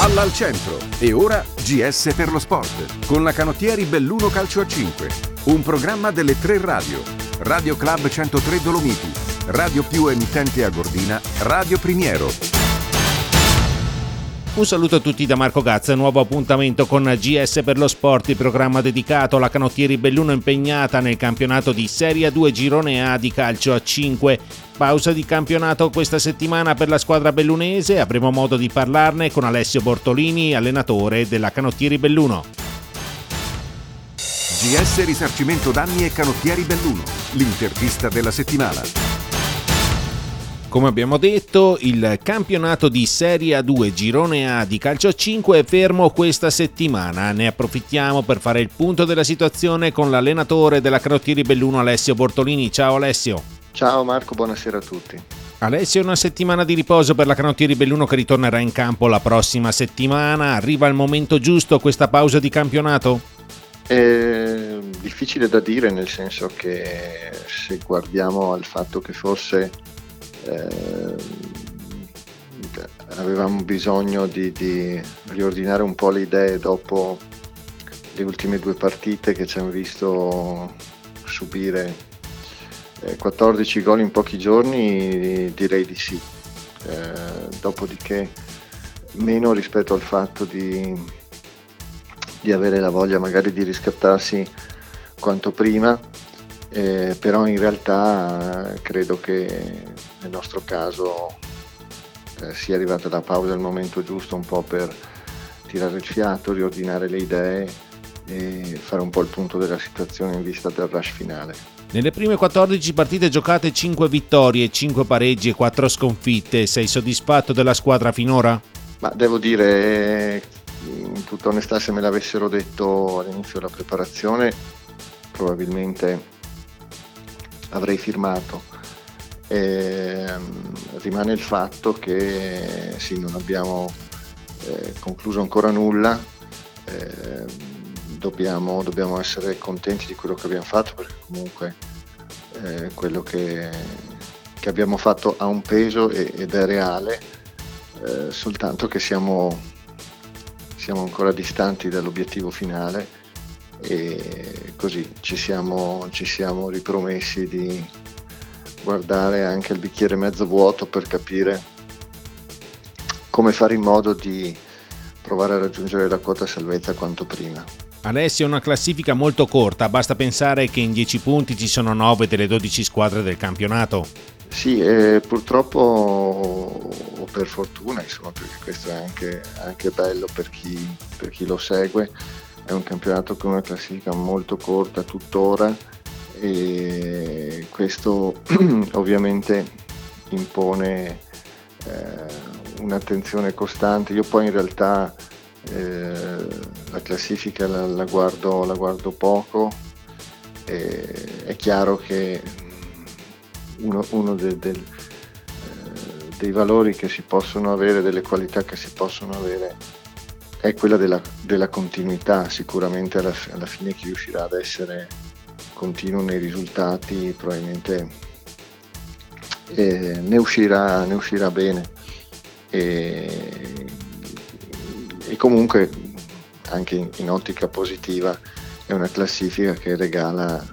Palla al centro e ora GS per lo sport con la canottieri Belluno Calcio a 5. Un programma delle tre radio. Radio Club 103 Dolomiti, Radio più emittente a Gordina, Radio Primiero. Un saluto a tutti da Marco Gazza, nuovo appuntamento con GS per lo Sport, il programma dedicato alla canottieri Belluno impegnata nel campionato di Serie 2 Girone A di calcio a 5. Pausa di campionato questa settimana per la squadra bellunese, avremo modo di parlarne con Alessio Bortolini, allenatore della canottieri Belluno. GS Risarcimento Danni e Canottieri Belluno, l'intervista della settimana. Come abbiamo detto, il campionato di Serie A2 Girone A di calcio a 5 è fermo questa settimana. Ne approfittiamo per fare il punto della situazione con l'allenatore della Carottieri Belluno Alessio Bortolini. Ciao Alessio. Ciao Marco, buonasera a tutti. Alessio, una settimana di riposo per la Canottieri Belluno che ritornerà in campo la prossima settimana. Arriva il momento giusto questa pausa di campionato? È difficile da dire, nel senso che se guardiamo al fatto che forse avevamo bisogno di, di, riordinare un po' le idee dopo le ultime due partite che ci hanno visto subire eh, 14 gol in pochi giorni, direi di sì. Eh, dopodiché meno rispetto al fatto di, di avere la voglia magari di riscattarsi quanto prima eh, però in realtà eh, credo che nel nostro caso eh, sia arrivata la pausa al momento giusto un po' per tirare il fiato, riordinare le idee e fare un po' il punto della situazione in vista del rush finale. Nelle prime 14 partite giocate 5 vittorie, 5 pareggi e 4 sconfitte. Sei soddisfatto della squadra finora? Ma devo dire, in tutta onestà, se me l'avessero detto all'inizio della preparazione, probabilmente avrei firmato. E, um, rimane il fatto che sì, non abbiamo eh, concluso ancora nulla, eh, dobbiamo, dobbiamo, essere contenti di quello che abbiamo fatto perché comunque eh, quello che, che, abbiamo fatto ha un peso ed è reale, eh, soltanto che siamo, siamo ancora distanti dall'obiettivo finale e così ci siamo, ci siamo ripromessi di guardare anche il bicchiere mezzo vuoto per capire come fare in modo di provare a raggiungere la quota salvezza quanto prima. Alessio è una classifica molto corta, basta pensare che in 10 punti ci sono 9 delle 12 squadre del campionato. Sì, eh, purtroppo o per fortuna, insomma, perché questo è anche, anche bello per chi, per chi lo segue, è un campionato con una classifica molto corta tuttora e questo ovviamente impone eh, un'attenzione costante. Io poi in realtà eh, la classifica la, la, guardo, la guardo, poco, e è chiaro che uno, uno del, del, eh, dei valori che si possono avere, delle qualità che si possono avere è quella della, della continuità, sicuramente alla, alla, fine chi riuscirà ad essere continuo nei risultati probabilmente eh, ne, uscirà, ne, uscirà, bene e, e comunque anche in, in, ottica positiva è una classifica che regala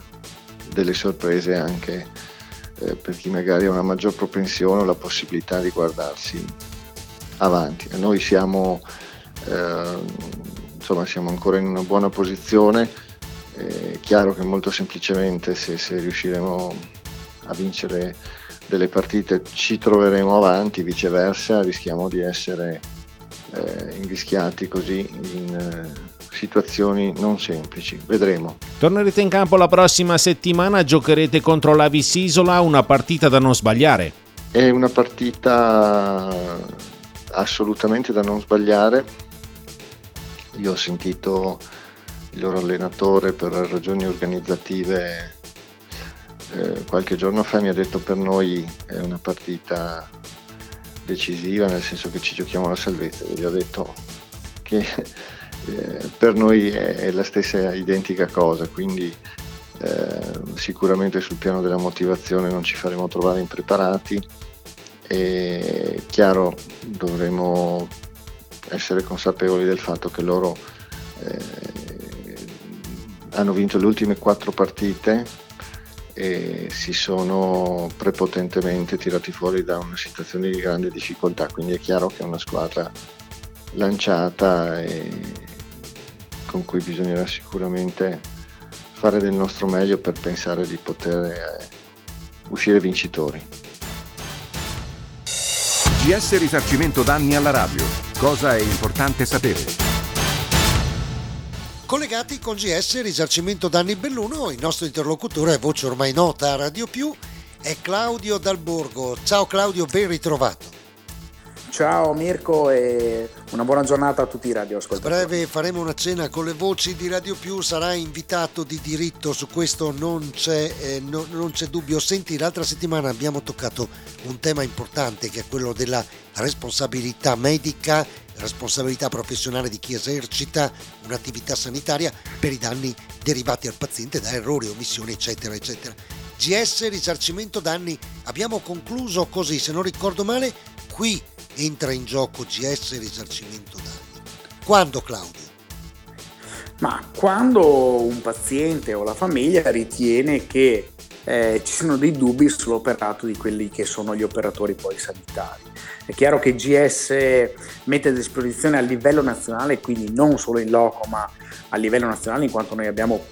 delle sorprese anche eh, per chi magari ha una maggior propensione o la possibilità di guardarsi avanti. Noi siamo eh, insomma siamo ancora in una buona posizione, è chiaro che molto semplicemente se, se riusciremo a vincere delle partite ci troveremo avanti, viceversa rischiamo di essere eh, invischiati così in eh, situazioni non semplici. Vedremo. Tornerete in campo la prossima settimana, giocherete contro la Visisola, una partita da non sbagliare. È una partita assolutamente da non sbagliare io ho sentito il loro allenatore per ragioni organizzative eh, qualche giorno fa mi ha detto per noi è una partita decisiva nel senso che ci giochiamo la salvezza. Io gli ho detto che eh, per noi è, la stessa identica cosa, quindi eh, sicuramente sul piano della motivazione non ci faremo trovare impreparati. È chiaro, dovremo essere consapevoli del fatto che loro eh, hanno vinto le ultime quattro partite e si sono prepotentemente tirati fuori da una situazione di grande difficoltà, quindi è chiaro che è una squadra lanciata e con cui bisognerà sicuramente fare del nostro meglio per pensare di poter eh, uscire vincitori. GS Risarcimento Danni alla radio. Cosa è importante sapere? Collegati con GS Risarcimento Danni Belluno, il nostro interlocutore, voce ormai nota a Radio Più, è Claudio Dalborgo. Ciao Claudio, ben ritrovato. Ciao Mirko e una buona giornata a tutti i radioascoltatori. A breve faremo una cena con le voci di Radio Più, sarai invitato di diritto, su questo non c'è, eh, no, non c'è dubbio. Senti, l'altra settimana abbiamo toccato un tema importante che è quello della responsabilità medica, responsabilità professionale di chi esercita un'attività sanitaria per i danni derivati al paziente da errori, omissioni, eccetera, eccetera. GS risarcimento danni abbiamo concluso così, se non ricordo male, qui entra in gioco GS risarcimento danni. Quando Claudio? Ma quando un paziente o la famiglia ritiene che eh, ci sono dei dubbi sull'operato di quelli che sono gli operatori poi sanitari. È chiaro che GS mette a disposizione a livello nazionale, quindi non solo in loco, ma a livello nazionale, in quanto noi abbiamo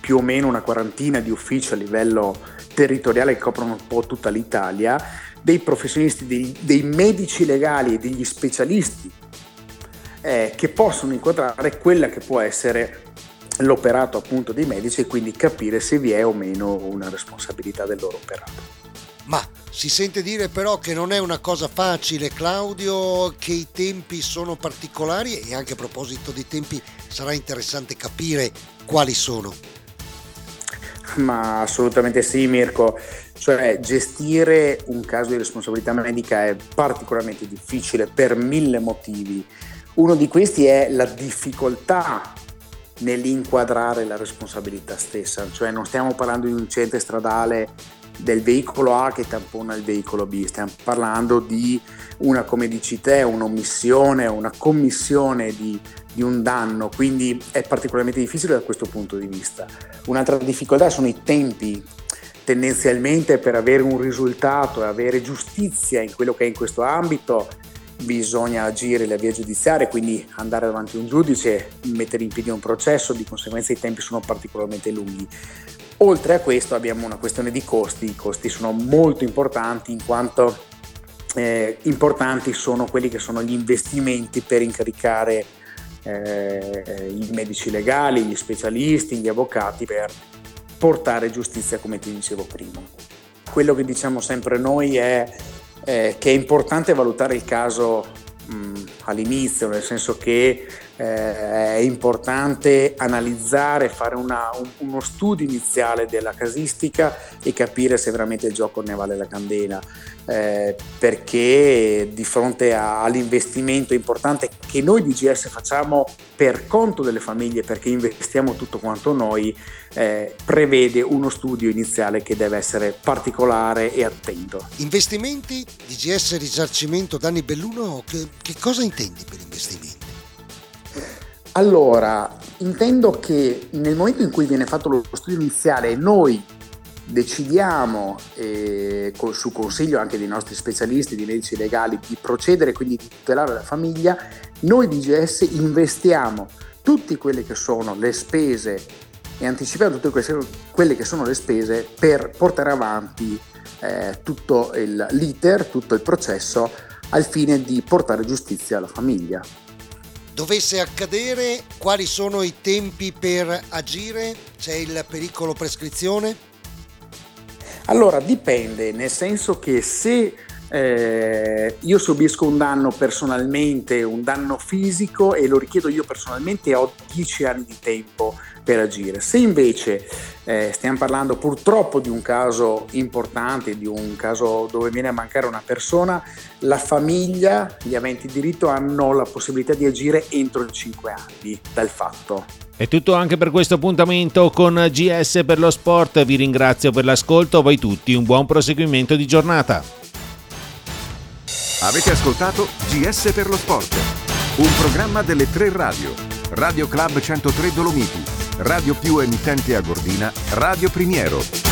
più o meno una quarantina di uffici a livello territoriale che coprono un po' tutta l'Italia, dei professionisti, dei, dei medici legali e degli specialisti eh, che possono inquadrare quella che può essere l'operato appunto dei medici e quindi capire se vi è o meno una responsabilità del loro operato. Ma si sente dire però che non è una cosa facile, Claudio, che i tempi sono particolari e anche a proposito di tempi sarà interessante capire quali sono. Ma assolutamente sì, Mirko. Cioè gestire un caso di responsabilità medica è particolarmente difficile per mille motivi. Uno di questi è la difficoltà nell'inquadrare la responsabilità stessa, cioè non stiamo parlando di un incidente stradale del veicolo A che tampona il veicolo B, stiamo parlando di una, come dici te, un'omissione, una commissione di, di un danno, quindi è particolarmente difficile da questo punto di vista. Un'altra difficoltà sono i tempi tendenzialmente per avere un risultato e avere giustizia in quello che è in questo ambito bisogna agire la via giudiziaria, quindi andare davanti a un giudice, mettere in piedi un processo, di conseguenza i tempi sono particolarmente lunghi. Oltre a questo abbiamo una questione di costi, i costi sono molto importanti in quanto eh, importanti sono quelli che sono gli investimenti per incaricare eh, i medici legali, gli specialisti, gli avvocati per portare giustizia come ti dicevo prima. Quello che diciamo sempre noi è eh, che è importante valutare il caso mh, all'inizio, nel senso che eh, è importante analizzare, fare una, un, uno studio iniziale della casistica e capire se veramente il gioco ne vale la candela, eh, perché di fronte a, all'investimento importante che noi di GS facciamo per conto delle famiglie, perché investiamo tutto quanto noi, eh, prevede uno studio iniziale che deve essere particolare e attento. Investimenti di GS Risarcimento Danni Belluno, che, che cosa intendi per investimenti? Allora, intendo che nel momento in cui viene fatto lo studio iniziale noi decidiamo, eh, su consiglio anche dei nostri specialisti, di medici legali, di procedere quindi di tutelare la famiglia, noi di GS investiamo tutte quelle che sono le spese e anticipiamo tutte quelle che sono le spese per portare avanti eh, tutto il, l'iter, tutto il processo al fine di portare giustizia alla famiglia dovesse accadere, quali sono i tempi per agire? C'è il pericolo prescrizione? Allora dipende, nel senso che se eh, io subisco un danno personalmente, un danno fisico e lo richiedo io personalmente, ho 10 anni di tempo per agire. Se invece eh, stiamo parlando purtroppo di un caso importante, di un caso dove viene a mancare una persona, la famiglia, gli aventi diritto hanno la possibilità di agire entro i 5 anni dal fatto. È tutto anche per questo appuntamento con GS per lo sport. Vi ringrazio per l'ascolto. A voi tutti un buon proseguimento di giornata. Avete ascoltato GS per lo sport. Un programma delle tre radio. Radio Club 103 Dolomiti, Radio più emittente a Gordina, Radio Primiero.